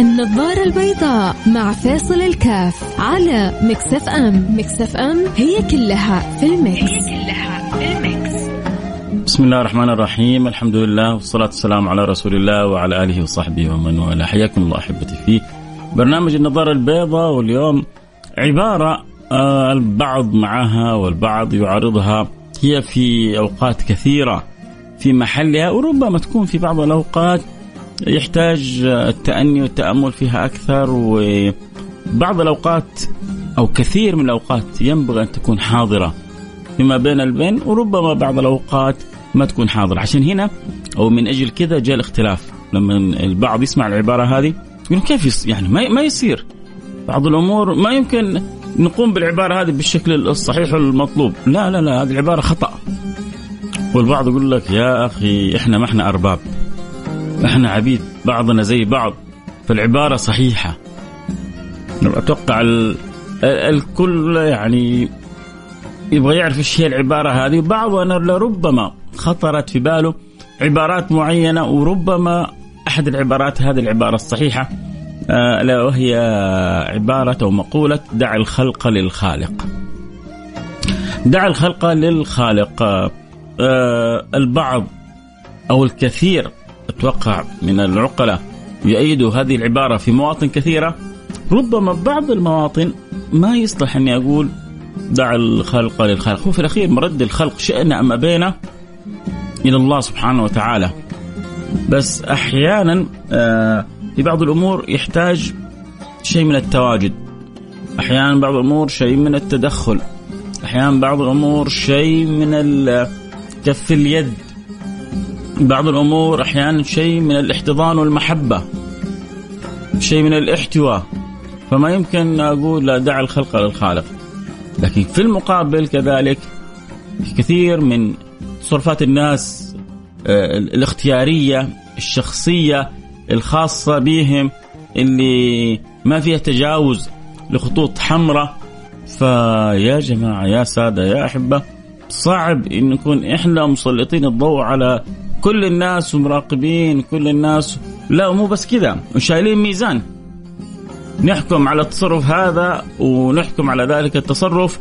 النظارة البيضاء مع فيصل الكاف على Mix FM. Mix FM هي كلها في ال mix, هي كلها في ال mix. بسم الله الرحمن الرحيم. الحمد لله والصلاة والسلام على رسول الله وعلى آله وصحبه ومن والاه. حياكم الله أحبتي. في برنامج النظارة البيضاء واليوم عبارة آه، البعض معها والبعض يعارضها. هي في أوقات كثيرة في محلها وربما تكون في بعض الأوقات يحتاج التأني والتأمل فيها أكثر وبعض الأوقات أو كثير من الأوقات ينبغي أن تكون حاضرة فيما بين البين وربما بعض الأوقات ما تكون حاضرة. عشان هنا أو من أجل كذا جاء الاختلاف. لما البعض يسمع العبارة هذه يقول كيف يعني ما ما يصير. بعض الأمور ما يمكن نقوم بالعبارة هذه بالشكل الصحيح المطلوب لا لا لا هذه العبارة خطأ. والبعض يقول لك يا أخي إحنا ما إحنا أرباب. إحنا عبيد بعضنا زي بعض فالعبارة صحيحة. أتوقع الكل يعني يبغى يعرف إيش هي العبارة هذه. بعضنا لربما خطرت في باله عبارات معينة وربما أحد العبارات هذه العبارة الصحيحة آه، الا وهي عبارة أو مقولة دع الخلق للخالق. دع الخلق للخالق. آه، البعض أو الكثير أتوقع من العقلاء يؤيدوا هذه العبارة في مواطن كثيرة. ربما بعض المواطن ما يصلح اني أقول دع الخلق للخلق. هو في الأخير مرد الخلق شئنا أم ابينا إلى الله سبحانه وتعالى. بس أحيانا آه، في بعض الأمور يحتاج شيء من التواجد. أحيانا بعض الأمور شيء من التدخل. أحيانا بعض الأمور شيء من كف اليد. بعض الأمور أحيانا شيء من الاحتضان والمحبة شيء من الاحتواء. فما يمكن أقول لا دع الخلق للخالق لكن في المقابل كذلك كثير من تصرفات الناس آه، الاختيارية الشخصية الخاصة بهم اللي ما فيها تجاوز لخطوط حمراء. فيا جماعة يا سادة يا أحبة صعب إن نكون إحنا مسلطين الضوء على كل الناس ومراقبين كل الناس. لا مو بس كذا. وشايلين ميزان. نحكم على التصرف هذا ونحكم على ذلك التصرف.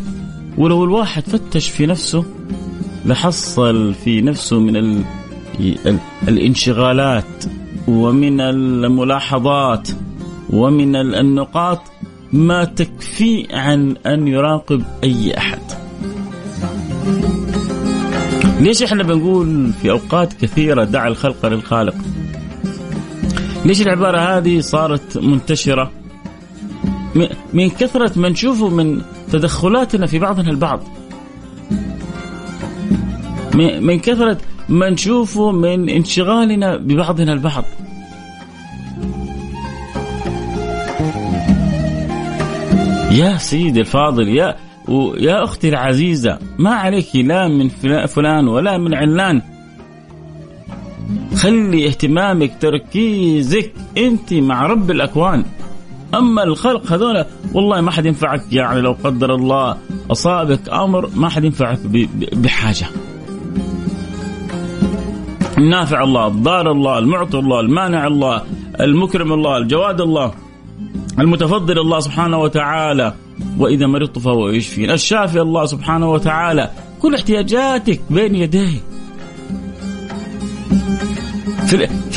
ولو الواحد فتش في نفسه لحصل في نفسه من ال... ال... الانشغالات ومن الملاحظات ومن النقاط ما تكفي عن أن يراقب أي أحد. ليش إحنا بنقول في أوقات كثيرة دع الخلق للخالق؟ ليش العبارة هذه صارت منتشرة؟ من كثرة ما نشوفه من تدخلاتنا في بعضنا البعض. من كثرة ما نشوفه من انشغالنا ببعضنا البعض. يا سيدي الفاضل يا ويا أختي العزيزة ما عليك لا من فلان ولا من علان. خلي اهتمامك تركيزك أنت مع رب الأكوان. أما الخلق هذول والله ما حد ينفعك يعني لو قدر الله أصابك أمر ما حد ينفعك بحاجة. النافع الله الضار الله المعطي الله المانع الله المكرم الله الجواد الله المتفضل الله سبحانه وتعالى. وإذا مرضت فهو يشفين الشافي الله سبحانه وتعالى كل احتياجاتك بين يديه.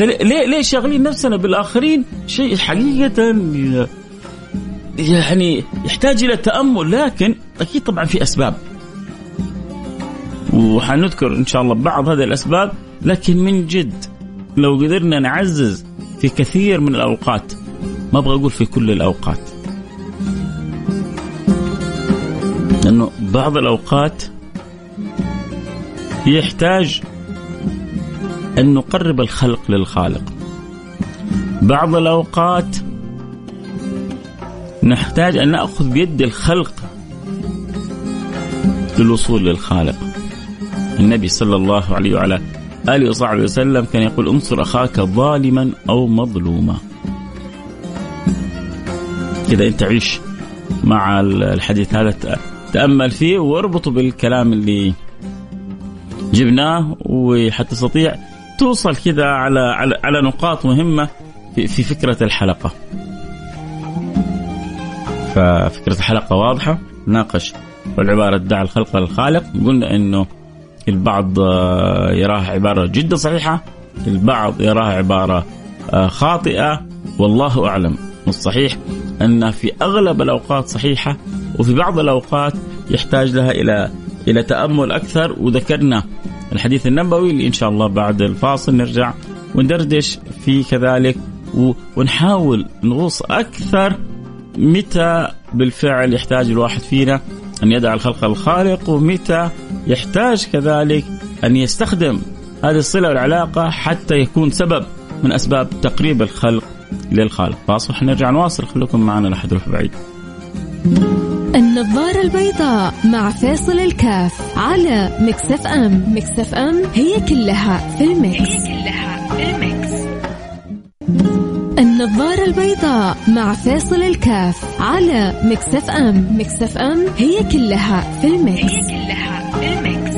ليه ليه شاغلين نفسنا بالآخرين شيء حقيقة؟ يعني يحتاج إلى تأمل لكن أكيد طبعا في أسباب. وحنذكر إن شاء الله بعض هذه الأسباب لكن من جد لو قدرنا نعزز في كثير من الأوقات ما أبغى أقول في كل الأوقات. لأنه بعض الأوقات يحتاج أن نقرب الخلق للخالق. بعض الأوقات نحتاج أن نأخذ بيد الخلق للوصول للخالق. النبي صلى الله عليه وعلى آله وصحبه وسلم كان يقول انصر أخاك ظالما أو مظلوما. كذا أنت عيش مع الحديث هذا تأمل فيه واربطه بالكلام اللي جبناه وحتستطيع توصل كذا على على على نقاط مهمة في, في فكرة الحلقة. ففكرة الحلقة واضحة. ناقش والعبارة دع الخلق للخالق قلنا إنه البعض آه، يراها عبارة جدا صحيحة البعض يراها عبارة آه، خاطئة. والله أعلم. والصحيح أن في أغلب الأوقات صحيحة وفي بعض الأوقات يحتاج لها إلى إلى تأمل أكثر وذكرنا الحديث النبوي اللي إن شاء الله بعد الفاصل نرجع وندردش فيه كذلك ونحاول نغوص أكثر متى بالفعل يحتاج الواحد فينا أن يدع الخلق الخالق ومتى يحتاج كذلك أن يستخدم هذه الصلة والعلاقة حتى يكون سبب من أسباب تقريب الخلق للخالق. فاصل حنرجع نواصل خليكم معنا لا حد يروح بعيد. النظارة البيضاء مع فيصل الكاف على Mix FM. Mix FM هي كلها في ال mix هي كلها في ال mix النظارة البيضاء مع فيصل الكاف على Mix FM. Mix FM هي كلها في ال mix هي كلها في ال mix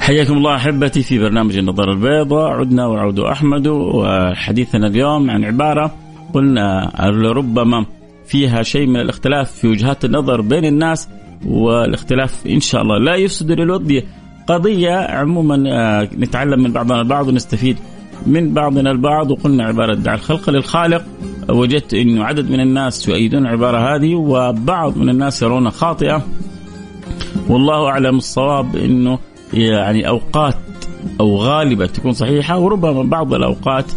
حياكم الله أحبتي في برنامج النظارة البيضاء. عدنا وعود أحمد وحديثنا اليوم عن عبارة قلنا لربما فيها شيء من الاختلاف في وجهات النظر بين الناس والاختلاف إن شاء الله لا يفسد للود قضية عموما آه، نتعلم من بعضنا البعض ونستفيد من بعضنا البعض. وقلنا عبارة دع الخلق للخالق. وجدت انه عدد من الناس يؤيدون العبارة هذه وبعض من الناس يرونها خاطئة. والله أعلم الصواب إنه يعني أوقات أو غالبا تكون صحيحة وربما بعض الأوقات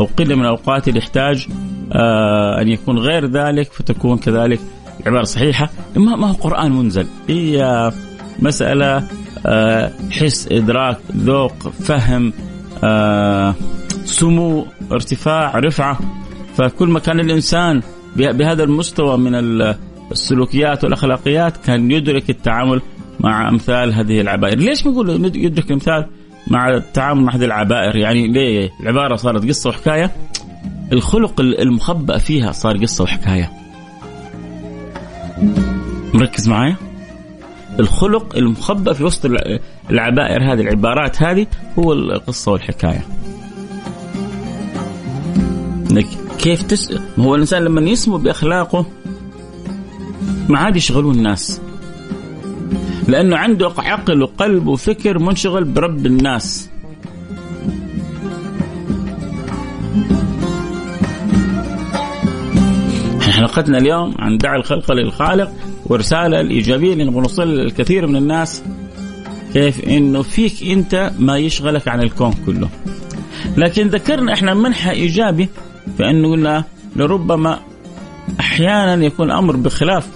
أو قلة من الأوقات اللي يحتاج آه أن يكون غير ذلك فتكون كذلك عبارة صحيحة. ما, هو قرآن منزل. هي مسألة آه حس إدراك ذوق فهم آه سمو ارتفاع رفعة. فكل ما كان الإنسان بهذا المستوى من السلوكيات والأخلاقيات كان يدرك التعامل مع أمثال هذه العبائر، ليش بنقول يدرك الامثال مع التعامل مع هذه العبائر؟ يعني ليه؟ العباره صارت قصة وحكاية؟ الخلق المخبأ فيها صار قصة وحكاية. مركز معايا؟ الخلق المخبأ في وسط العبائر هذه العبارات هذه هو القصة والحكاية. انك كيف تس هو الإنسان لما يسمو بأخلاقه ما عاد يشغلون الناس لأنه عنده عقل وقلب وفكر منشغل برب الناس حلقتنا اليوم عن دع الخلق للخالق ورسالة الإيجابية نوصل للكثير من الناس كيف إنه فيك أنت ما يشغلك عن الكون كله. لكن ذكرنا إحنا منحى إيجابي فإنه قلنا لربما أحيانا يكون الأمر بخلاف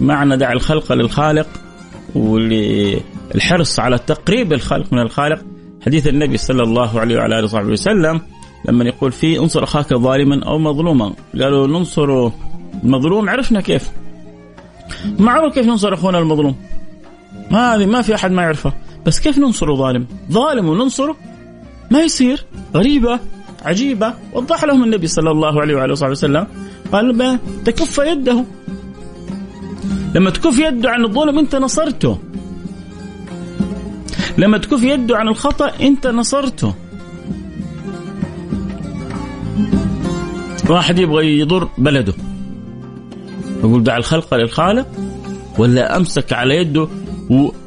معنى دع الخلق للخالق والحرص على تقريب الخلق من الخالق. حديث النبي صلى الله عليه وعلى آله وصحبه وسلم لما يقول فيه انصر أخاك ظالما أو مظلوما. قالوا ننصر المظلوم عرفنا كيف. معروف كيف ننصر أخونا المظلوم. هذه ما في أحد ما يعرفه بس كيف ننصر ظالم؟ ظالم وننصره ما يصير. غريبة عجيبة. وضح لهم النبي صلى الله عليه وعلى وصحبه وسلم. قال تكف يده. لما تكف يده عن الظلم انت نصرته. لما تكف يده عن الخطأ انت نصرته. واحد يبغى يضر بلده. يقول دع الخلق للخالق ولا أمسك على يده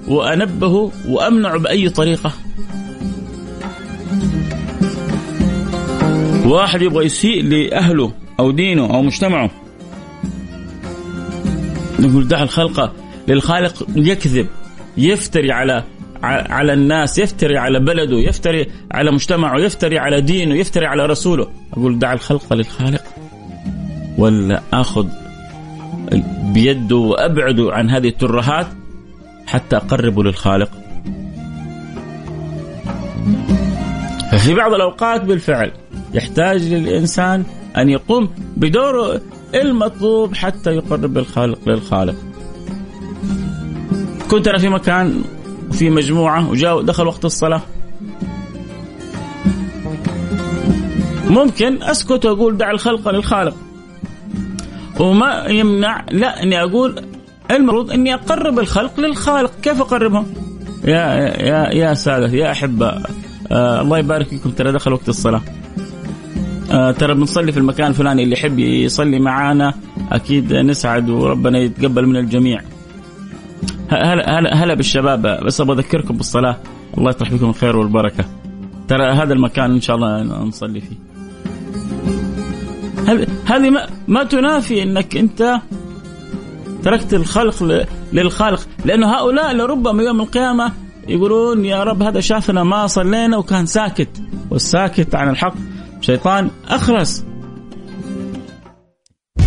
وانبهه وامنعه بأي طريقة. واحد يبغى يسيء لأهله أو دينه أو مجتمعه. نقول دع الخلق للخالق يكذب يفتري على على الناس يفتري على بلده يفتري على مجتمعه يفتري على دينه يفتري على رسوله. أقول دع الخلق للخالق ولا أخذ بيده وأبعده عن هذه الترهات حتى أقربه للخالق. ففي بعض الأوقات بالفعل يحتاج للإنسان أن يقوم بدوره المطلوب حتى يقرب الخالق للخالق. كنت أنا في مكان في مجموعة وجاء دخل وقت الصلاة. ممكن أسكت وأقول دع الخلق للخالق. وما يمنع لا إني أقول المفروض إني أقرب الخلق للخالق، كيف أقربهم؟ يا يا يا سادة يا احباء آه الله يبارك فيكم. ترى دخل وقت الصلاة. آه ترى بنصلي في المكان الفلاني اللي يحب يصلي معانا. أكيد نسعد وربنا يتقبل من الجميع. هلا هلا هلا بالشباب. بس أبغى أذكركم بالصلاة. الله يطرح بكم الخير والبركة. ترى هذا المكان إن شاء الله نصلي فيه. هذه ما, ما تنافي إنك أنت تركت الخلق للخالق لأنه هؤلاء لربما يوم القيامة يقولون يا رب هذا شافنا ما صلينا وكان ساكت. والساكت عن الحق. شيطان أخرس.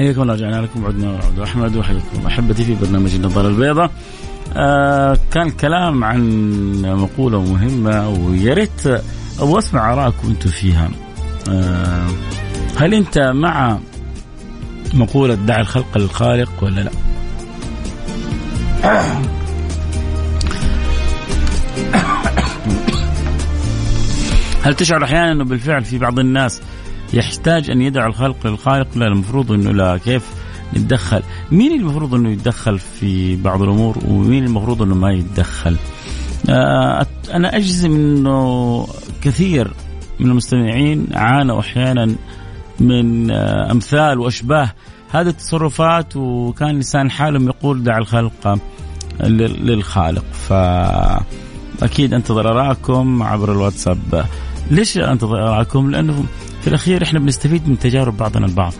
حياكم الله رجعنا لكم عدنا وعود أحمد وحياكم أحبتي في برنامج النظارة البيضاء. آه كان كلام عن مقولة مهمة ويا ريت أبغى أسمع ارائكم أنتم فيها. آه هل أنت مع مقولة دع الخلق للخالق ولا لا؟ هل تشعر أحيانا أنه بالفعل في بعض الناس يحتاج أن يدع الخلق للخالق لا المفروض إنه لا. كيف؟ نتدخل. مين المفروض إنه يتدخل في بعض الأمور ومين المفروض إنه ما يتدخل؟ آه أنا أجزم إنه كثير من المستمعين عانوا أحيانا من آه أمثال وأشباه هذه التصرفات وكان لسان حالهم يقول دع الخلق للخالق. ف أكيد أنتظر آرائكم عبر الواتساب. ليش أنتظر آرائكم؟ لأنه في الأخير إحنا بنستفيد من تجارب بعضنا البعض.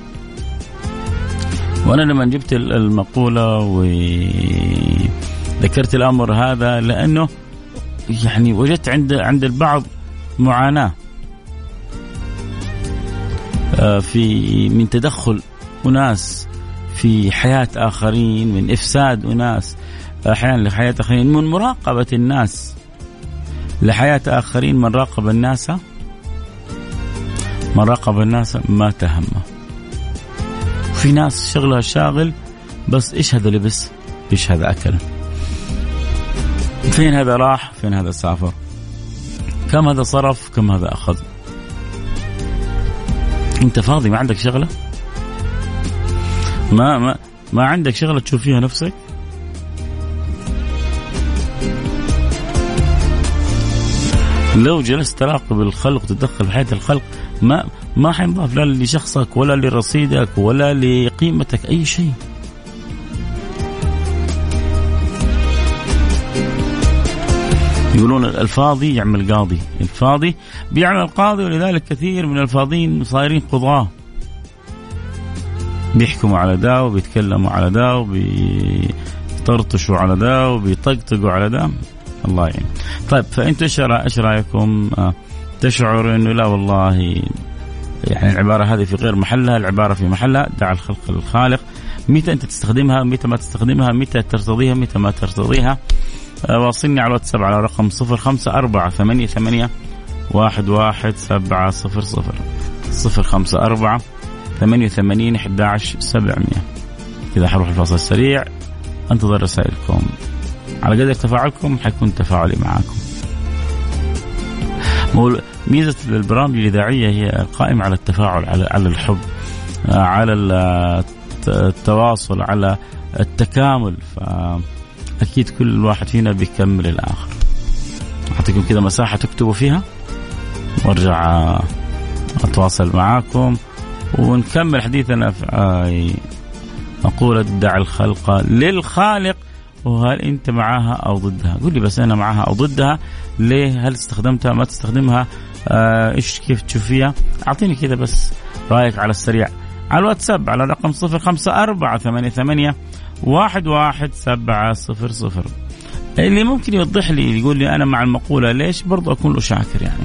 وأنا لما جبت المقولة وذكرت الأمر هذا لأنه يعني وجدت عند عند البعض معاناة آه، في من تدخل أناس في حياة آخرين من إفساد أناس أحيانا لحياة آخرين من مراقبة الناس لحياة آخرين من راقب الناس من راقب الناس ما تهمه. في ناس شغلها شاغل بس إيش هذا لبس إيش هذا أكل. فين هذا راح؟ فين هذا سافر؟ كم هذا صرف؟ كم هذا أخذ؟ أنت فاضي؟ ما عندك شغلة؟ ما ما ما عندك شغلة تشوف فيها نفسك؟ لو جلست تراقب الخلق تدخل في حياة الخلق ما ما حينضاف لا لشخصك ولا لرصيدك ولا لقيمتك أي شيء. يقولون الفاضي يعمل قاضي، الفاضي بيعمل قاضي ولذلك كثير من الفاضيين صايرين قضاة. بيحكموا على ده وبيتكلموا على ده وبيطرطشوا على ده وبيطقطقوا على ده الله يعين. طيب فانتم إيش إيش رأيكم؟ آه تشعر انه لا والله يعني العبارة هذه في غير محلها، العبارة في محلها دع الخلق للخالق، متى أنت تستخدمها، متى ما تستخدمها، متى ترتضيها، متى ما ترتضيها. آه، واصلني على الواتساب على رقم 05488 واحد واحد سبعة صفر صفر صفر خمسة أربعة ثمانية وثمانين أحد عشر سبعمية كذا حروح الفاصل السريع أنتظر رسائلكم على قدر تفاعلكم حيكون تفاعلي معاكم. ميزة البرامج الإذاعية هي القائمه على التفاعل على على الحب على التواصل على التكامل. فاكيد كل واحد فينا بيكمل الآخر. أعطيكم كذا مساحة تكتبوا فيها وأرجع أتواصل معاكم ونكمل حديثنا. في مقولة دع الخلق للخالق وهل أنت معاها أو ضدها؟ قول لي بس أنا معاها أو ضدها. ليه؟ هل استخدمتها؟ ما تستخدمها؟ آه إيش كيف تشوفيها؟ أعطيني كذا بس رأيك على السريع. على الواتساب على رقم صفر خمسة أربعة ثمانية ثمانية واحد واحد سبعة صفر صفر. اللي ممكن يوضح لي يقول لي أنا مع المقولة ليش برضو أكون له شاكر يعني؟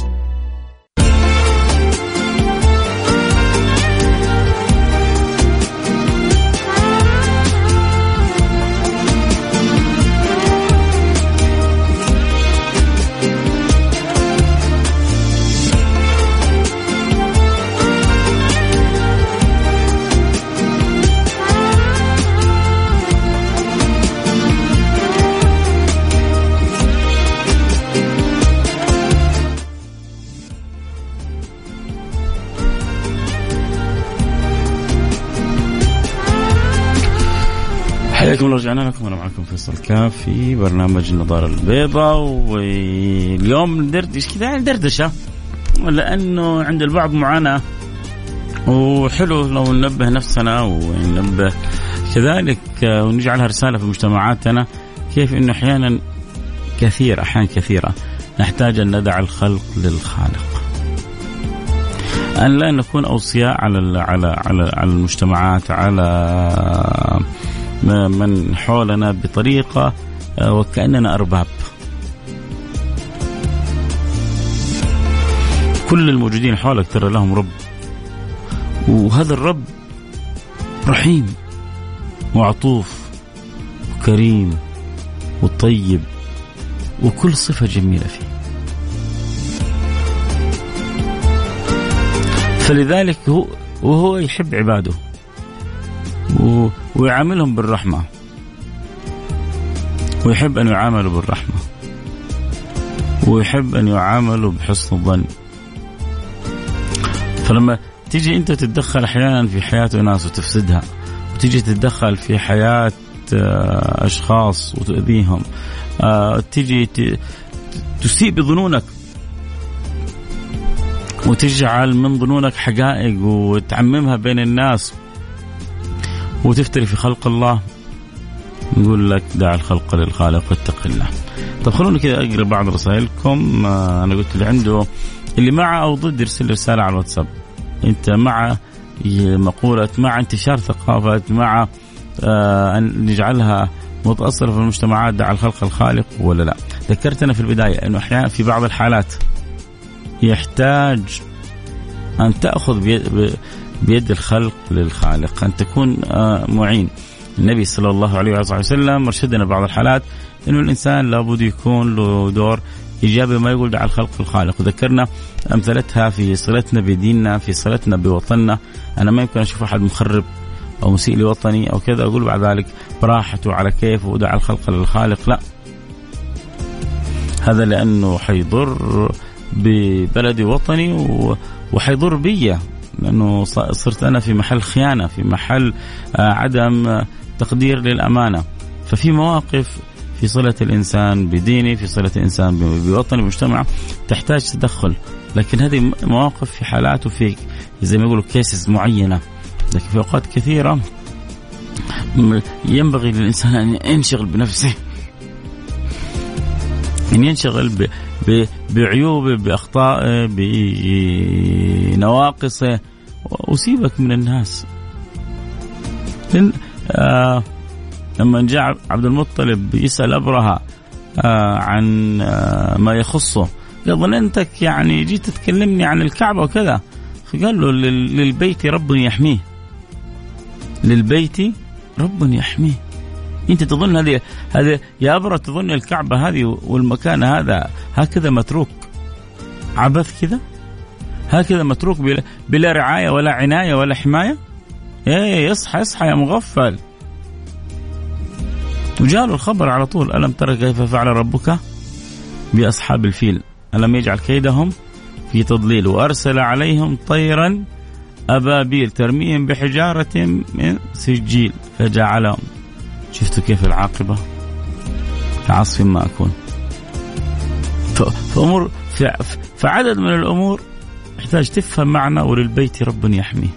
حياكم الله رجعنا لكم أنا معكم فيصل كاف في برنامج النظارة البيضاء واليوم ندردش كذا يعني دردشة لأنه عند البعض معاناه وحلو لو ننبه نفسنا وننبه كذلك ونجعلها رسالة في مجتمعاتنا كيف إنه أحيانا كثير أحيانا كثيرة نحتاج أن ندع الخلق للخالق. أن لا نكون أوصياء على على على على المجتمعات على من حولنا بطريقة آه، وكأننا أرباب. كل الموجودين حولك ترى لهم رب. وهذا الرب رحيم وعطوف وكريم وطيب وكل صفة جميلة فيه. فلذلك هو وهو يحب عباده. ويعاملهم بالرحمة. ويحب أن يعاملوا بالرحمة. ويحب أن يعاملوا بحسن الظن. فلما تيجي أنت تتدخل أحيانا في حياة ناس وتفسدها وتيجي تتدخل في حياة آه، أشخاص وتؤذيهم آه، تيجي تسيء بظنونك. وتجعل من ظنونك حقائق وتعممها بين الناس. وتفتري في خلق الله نقول لك دع الخلق للخالق واتق الله. طب خلونا كذا أقرأ بعض رسائلكم. آه، أنا قلت اللي عنده اللي مع أو ضد يرسل رسالة على الواتساب. أنت مع مقولة مع انتشار ثقافه مع آه أن نجعلها متاصله في المجتمعات دع الخلق الخالق ولا لا؟ ذكرتنا في البداية أنه أحيانا في بعض الحالات يحتاج أن تأخذ بيد الخلق للخالق. أن تكون آه، معين. النبي صلى الله عليه وسلم مرشدنا بعض الحالات أنه الإنسان لابد يكون له دور إيجابي ما يقول دع الخلق الخالق وذكرنا أمثلتها في صلتنا بديننا في صلتنا بوطننا. أنا ما يمكن أشوف أحد مخرب أو مسيء لوطني أو كذا أقول بعد ذلك براحته على كيف ودع الخلق للخالق. لا. هذا لأنه حيضر ببلدي وطني وحيضر بي. لأنه صرت أنا في محل خيانة في محل آه، عدم تقدير للأمانة. ففي مواقف في صلة الإنسان بديني في صلة الإنسان بوطني بمجتمع تحتاج تدخل. لكن هذه مواقف في حالات وفي زي ما يقولوا كيسز معينة. لكن في أوقات كثيرة ينبغي للإنسان أن ينشغل بنفسه. أن ينشغل بعيوبه باخطائه بنواقصه وسيبك من الناس. لن آه لما جاء عبد المطلب يسأل أبرهة آه عن آه ما يخصه قال ظننتك يعني جيت تكلمني عن الكعبة وكذا. فقال له للبيت رب يحميه. للبيت رب يحميه. انت تظن هذه هذه يا أبرة تظن الكعبة هذه والمكان هذا هكذا متروك؟ عبث كذا؟ هكذا متروك بلا, بلا رعاية ولا عناية ولا حماية؟ إيه اصحى اصحى يا مغفل. وجاله الخبر على طول ألم ترى كيف فعل ربك؟ بأصحاب الفيل. ألم يجعل كيدهم في تضليل؟ وأرسل عليهم طيرا أبابيل ترميهم بحجارة من سجيل فجعلهم شفتوا كيف العاقبة؟ كعصف ما أكون. فأمور فعدد من الأمور يحتاج تفهم معنى وللبيت رب يحميه.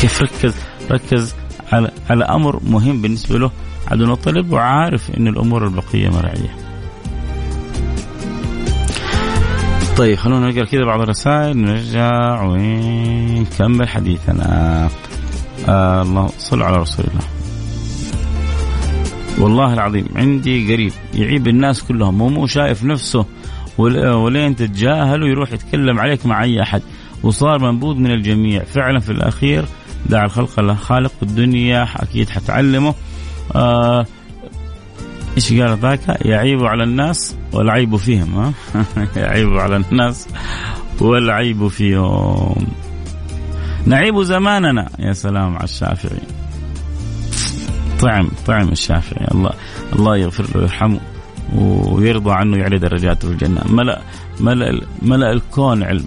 كيف ركز ركز على على أمر مهم بالنسبة له عبد المطلب وعارف إن الأمور البقية مرعية. طيب خلونا نقرا كذا بعض الرسائل. نرجع ونكمل حديثنا. آه الله صل على رسول الله. والله العظيم عندي قريب يعيب الناس كلهم ومو شايف نفسه. ولين تتجاهل ويروح يتكلم عليك مع أي أحد. وصار منبوذ من الجميع. فعلا في الأخير دع الخلق الله خالق الدنيا أكيد حتعلمه. آه إيش قال ذاك؟ يعيب على الناس والعيب فيهم ها؟ يعيب على الناس والعيب فيهم. نعيب زماننا يا سلام على الشافعي. طعم طعم الشافعي. الله الله يغفر له ويرحمه ويرضى عنه يعلي درجاته في الجنة. ملأ ملأ ملأ الكون علم.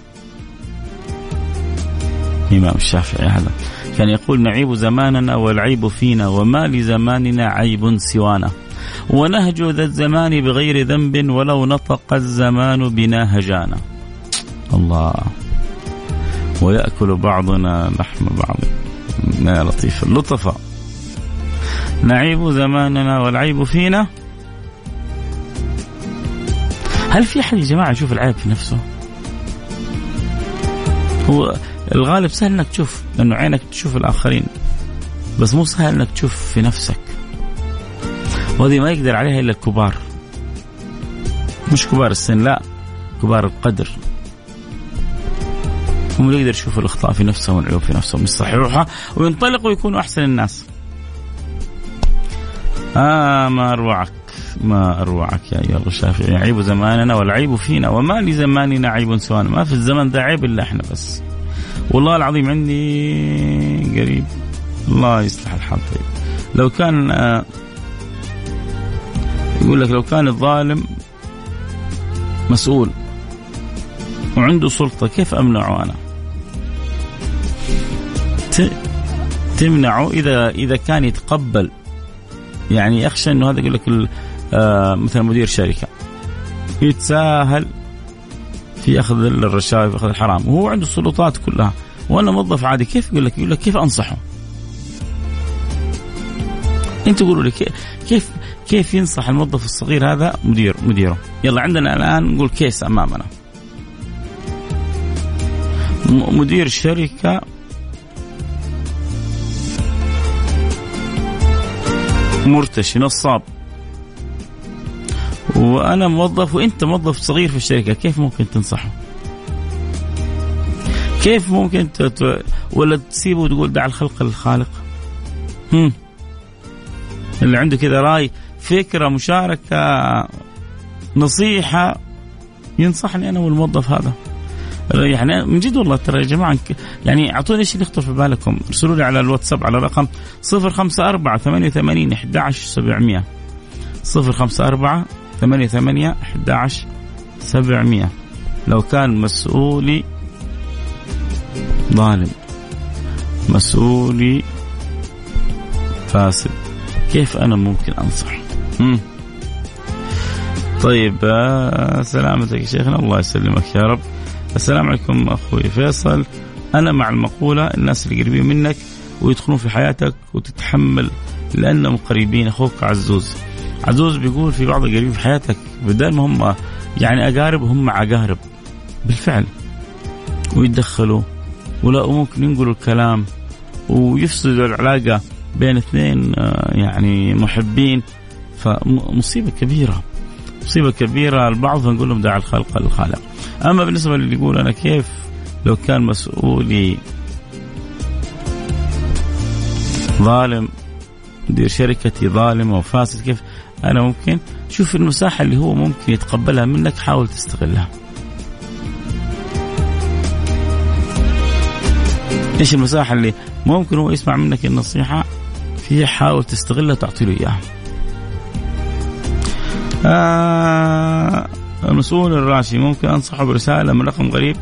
الإمام الشافعي هذا. كان يقول نعيب زماننا والعيب فينا وما لزماننا عيب سوانا. ونهج ذا الزمان بغير ذنب ولو نطق الزمان بنا هجانا. الله. ويأكل بعضنا لحم بعض. يا لطيف. اللطفاء نعيب زماننا والعيب فينا. هل في أحد يا جماعة يشوف العيب في نفسه؟ هو الغالب سهل إنك تشوف لأنه عينك تشوف الآخرين. بس مو سهل إنك تشوف في نفسك. وهذه ما يقدر عليها إلا الكبار. مش كبار السن لا كبار القدر. هم اللي يقدر يشوفوا الأخطاء في نفسهم والعيوب في نفسهم يصححوها وينطلقوا ويكونوا أحسن الناس. آه ما أروعك ما أروعك يا أيها الشافعي. عيب زماننا والعيب فينا وما لزماننا عيب سوانا. ما في الزمن ذا عيب إلا إحنا بس. والله العظيم عندي قريب. الله يصلح الحال. طيب لو كان آه يقول لك لو كان الظالم مسؤول وعنده سلطة كيف أمنعه أنا؟ تمنعه إذا إذا كان يتقبل. يعني يخشى أنه هذا يقول لك آه مثلا مدير شركة يتساهل في أخذ الرشاوي في أخذ الحرام. وهو عنده السلطات كلها. وأنا موظف عادي كيف يقول لك؟ يقول لك كيف أنصحه؟ انت قولوا لي كيف كيف ينصح الموظف الصغير هذا مدير مديره؟ يلا عندنا الآن نقول كيس أمامنا. مدير شركة. مرتشي نصاب وأنا موظف وأنت موظف صغير في الشركة كيف ممكن تنصحه؟ كيف ممكن تت... ولا تسيبه وتقول دع الخلق للخالق؟ هم؟ اللي عنده كذا رأي فكرة مشاركة نصيحة ينصحني أنا والموظف هذا. يعني من جد والله ترى يا جماعة يعني أعطوني إيش اللي يخطر في بالكم. ارسلوا لي على الواتساب على رقم 054 88 11 700 054 88 11 700 لو كان مسؤولي ظالم. مسؤولي فاسد. كيف أنا ممكن أنصح؟ مم. طيب آه سلامتك يا شيخنا. الله يسلمك يا رب. السلام عليكم أخوي فيصل. أنا مع المقولة الناس اللي قريبين منك ويدخلون في حياتك وتتحمل لأنهم قريبين. أخوك عزوز. عزوز بيقول في بعض القريبين في حياتك بدل ما هم يعني أقارب هم عقارب بالفعل. ويتدخلوا ولا ممكن ينقلوا الكلام. ويفسدوا العلاقة. بين اثنين آه، يعني محبين. فمصيبة كبيرة مصيبة كبيرة. البعض نقول لهم دع الخلق للخالق أما بالنسبة للي يقول أنا كيف؟ لو كان مسؤولي ظالم مدير شركتي ظالم أو فاسد كيف؟ أنا ممكن شوف المساحة اللي هو ممكن يتقبلها منك حاول تستغلها. إيش المساحة اللي ممكن هو يسمع منك النصيحة؟ فيها حاول تستغلها تعطي له إياها. آه المسؤول الراشي ممكن أنصحه برسالة من رقم غريب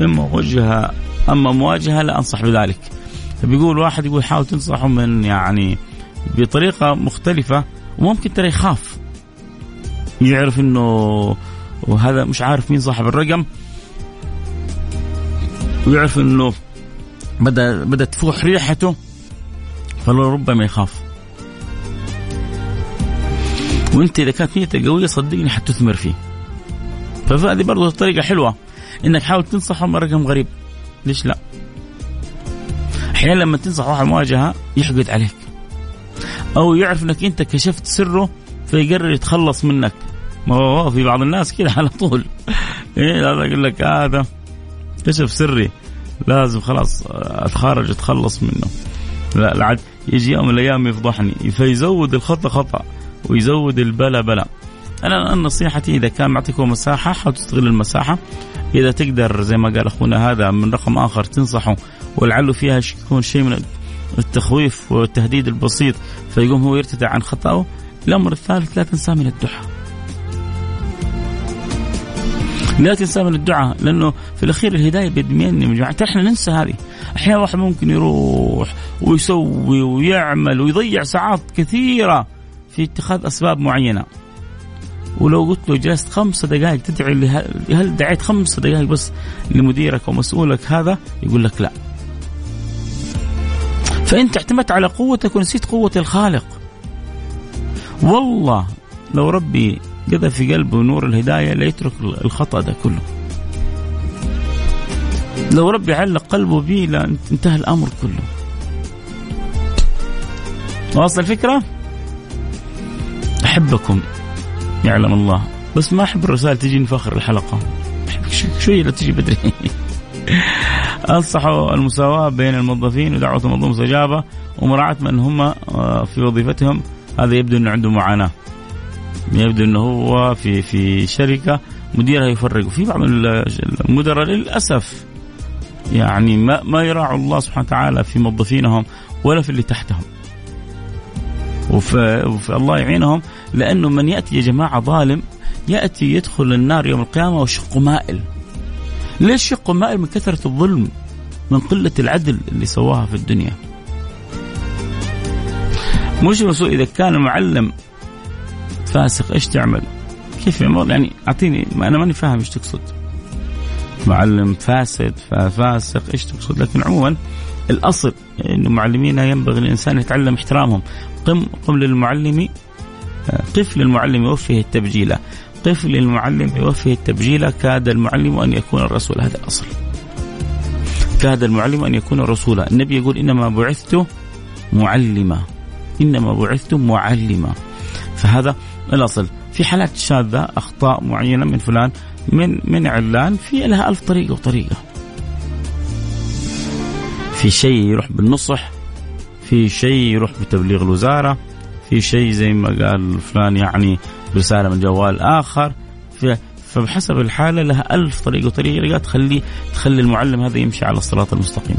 اما موجهه أما مواجهة لا أنصح بذلك. بيقول واحد يقول حاول تنصحه من يعني بطريقة مختلفة وممكن ترى يخاف. يعرف إنه وهذا مش عارف مين صاحب الرقم. ويعرف إنه بدا بدأ تفوح ريحته. فلربما يخاف. وانت إذا كانت نيتك قوية صدقني حتثمر فيه. فهذه برضه طريقة حلوة. إنك حاول تنصحه رقم غريب. ليش لا؟ أحيانا لما تنصح واحد مواجهة يحقد عليك. أو يعرف إنك أنت كشفت سره فيقرر يتخلص منك. ما هو في بعض الناس كذا على طول. إيه هذا يقول لك هذا كشف سري. لازم خلاص أتخارج أتخلص منه. لا العد يجي يوم من الأيام يفضحني فيزود الخطأ خطأ ويزود البلا بلا. أنا نصيحتي إذا كان معطيكم مساحة حاول تستغل المساحة. إذا تقدر زي ما قال أخونا هذا من رقم آخر تنصحه ولعله فيها يكون شيء من التخويف والتهديد البسيط فيقوم هو يرتدع عن خطأه. الأمر الثالث لا تنسى من الدعاء. لا تنسى من الدعاء لأنه في الأخير الهداية بيد مين يا جماعة؟ إحنا ننسى هذه. أحيانا واحد ممكن يروح ويسوي ويعمل ويضيع ساعات كثيرة في اتخاذ أسباب معينة. ولو قلت له جلست خمس دقائق تدعي هل دعيت خمس دقائق بس لمديرك أو مسؤولك هذا؟ يقول لك لا. فانت اعتمدت على قوتك ونسيت قوة الخالق. والله لو ربي قذف في قلبه نور الهداية لا يترك الخطأ ده كله. لو ربي علق قلبه به لانتهى الأمر كله. واصل الفكرة؟ أحبكم يعلم الله. بس ما أحب الرسائل تجيني في آخر الحلقة. شوية لا تجي بدري. أنصحوا المساواة بين الموظفين ودعوة الموظف مستجابة ومراعاة من هم آه، في وظيفتهم. هذا يبدو إنه عنده معاناة. يبدو إنه هو في في شركة مديرها يفرق. وفي بعض المدراء للأسف يعني ما ما يراعوا الله سبحانه وتعالى في موظفينهم ولا في اللي تحتهم. وفي, وفي الله يعينهم لأنه من يأتي يا جماعة ظالم يأتي يدخل النار يوم القيامة وشقه مائل. ليش شقه مائل؟ من كثرة الظلم من قلة العدل اللي سواها في الدنيا. مش مسؤول إذا كان المعلم فاسق إيش تعمل؟ كيف؟ يعني أعطيني ما أنا ماني فاهم إيش تقصد. معلم فاسد فاسق إيش تقصد؟ لكن عموما الأصل إنه معلمينا ينبغي الانسان يتعلم احترامهم. قم قم للمعلم قف للمعلم وفه التبجيله. قف للمعلم وفه التبجيله كاد المعلم أن يكون الرسول هذا الأصل. كاد المعلم أن يكون رسولا، النبي يقول إنما بعثت معلما. إنما بعثت معلما. فهذا الأصل. في حالات شاذة أخطاء معينة من فلان من من علان في لها ألف طريقة وطريقة. في شيء يروح بالنصح في شيء يروح بتبليغ الوزارة في شيء زي ما قال فلان يعني رساله من جوال آخر. في فبحسب الحالة لها ألف طريقة وطريقة تخلي تخلي المعلم هذا يمشي على الصراط المستقيم.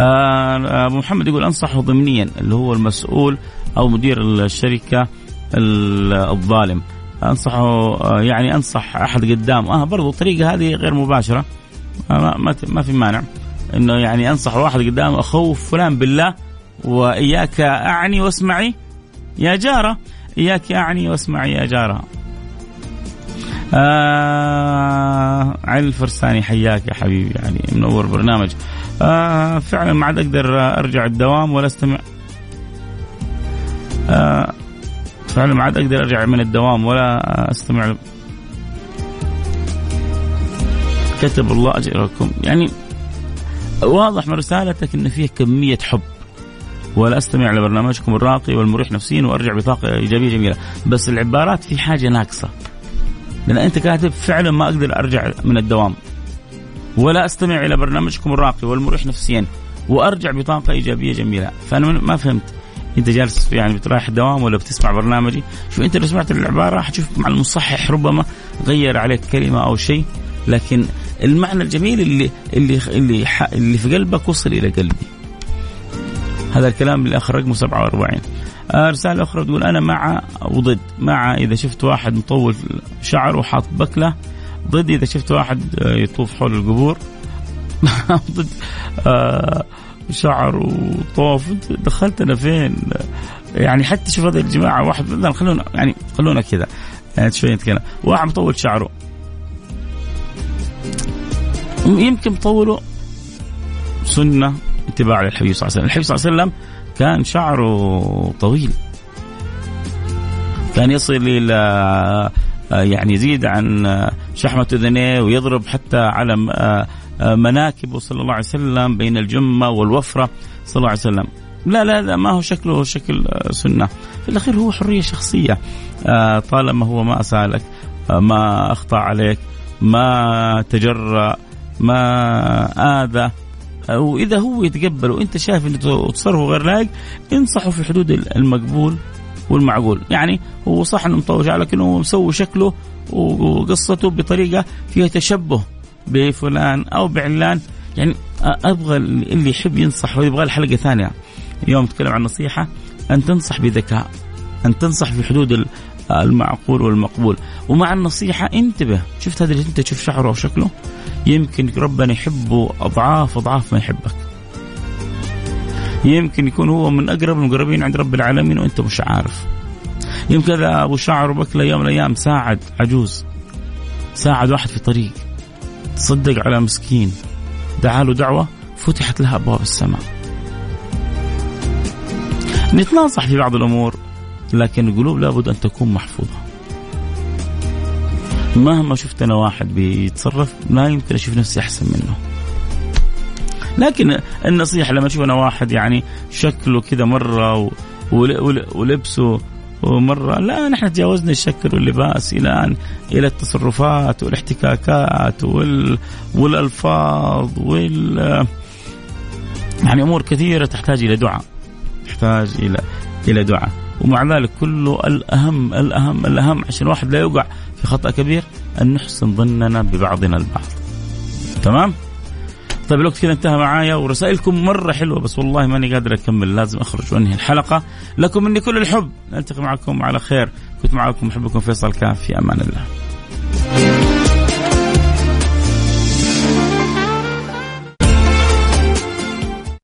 آه محمد يقول أنصحه ضمنيا اللي هو المسؤول أو مدير الشركة الظالم. أنصحه يعني أنصح أحد قدام آه برضو الطريقة هذه غير مباشرة. ما ما, ما في مانع. إنه يعني أنصح واحد قدام اخوف فلان بالله وإياك أعني واسمعي يا جارة. إياك أعني واسمعي يا جارة. آه علي الفرساني حياك يا حبيبي. يعني منور برنامج. آه فعلا ما عاد أقدر أرجع الدوام ولا أستمع. آه فعلا ما عاد أقدر أرجع من الدوام ولا أستمع. كتب الله أجركم. يعني واضح من رسالتك إن فيها كمية حب. ولا أستمع لبرنامجكم الراقي والمريح نفسيا وأرجع بطاقة إيجابية جميلة. بس العبارات في حاجة ناقصة. لأن أنت كاتب فعلا ما أقدر أرجع من الدوام. ولا أستمع إلى برنامجكم الراقي والمريح نفسيا وأرجع بطاقة إيجابية جميلة. فأنا ما فهمت. انت جالس يعني بترايح الدوام ولا بتسمع برنامجي شوف انت لو سمعت العبارة حتشوف مع المصحح ربما غير عليك كلمة أو شيء لكن المعنى الجميل اللي اللي اللي اللي في قلبك وصل إلى قلبي. هذا الكلام اللي اخر رقمه 47 آه، رسالة أخرى تقول أنا مع وضد مع إذا شفت واحد مطول شعر وحاط بكلة ضد إذا شفت واحد آه، يطوف حول القبور. ضد آه شعر وطوف. دخلت أنا فين؟ يعني حتى شوف هذا الجماعة واحد خلونا يعني خلونا كذا. يعني شوية نتكلم. واحد مطول شعره. يمكن مطوله سنة اتباع للحبيب صلى الله عليه وسلم، الحبيب صلى الله عليه وسلم كان شعره طويل. كان يصل إلى يعني يزيد عن شحمة أذنيه ويضرب حتى على مناكبه صلى الله عليه وسلم بين الجمة والوفرة صلى الله عليه وسلم. لا لا لا ما هو شكله شكل سنة. في الأخير هو حرية شخصية. آه، طالما هو ما أسألك آه، ما أخطأ عليك ما تجرأ ما آذى وإذا هو يتقبل وإنت شايف إنه تصرفه غير لائق انصحه في حدود المقبول والمعقول. يعني هو صح إنه مطوش لكنه هو مسوي شكله وقصته بطريقة فيها تشبه. بفلان أو بعلان. يعني أبغى اللي يحب ينصح ويبغى الحلقة ثانية. يوم تكلم عن نصيحة أن تنصح بذكاء أن تنصح في حدود المعقول والمقبول. ومع النصيحة انتبه. شفت هذا اللي انت تشوف شعره أو شكله يمكن ربنا يحبه أضعاف أضعاف ما يحبك. يمكن يكون هو من أقرب المقربين عند رب العالمين وأنت مش عارف. يمكن هذا أبو شعر وبكلة يوم من الأيام ساعد عجوز. ساعد واحد في طريق. تصدق على مسكين. دعا له دعوة فتحت لها أبواب السماء. نتناصح في بعض الأمور لكن القلوب لابد أن تكون محفوظة. مهما شفت أنا واحد بيتصرف لا يمكن أشوف نفسي أحسن منه. لكن النصيحة لما أشوف أنا واحد يعني شكله كذا مرة ولبسه ومرة لا نحن تجاوزنا الشكل واللباس إلى أن إلى التصرفات والاحتكاكات وال والألفاظ وال يعني أمور كثيرة تحتاج إلى دعاء تحتاج إلى إلى دعاء ومع ذلك كله الأهم الأهم الأهم عشان الواحد لا يوقع في خطأ كبير أن نحسن ظننا ببعضنا البعض تمام؟ طيب الوقت كذا انتهى معايا ورسائلكم مرة حلوة بس والله ماني قادر أكمل لازم أخرج وأنهي الحلقة. لكم مني كل الحب نلتقي معكم على خير. كنت معكم محبكم فيصل كاف في أمان الله.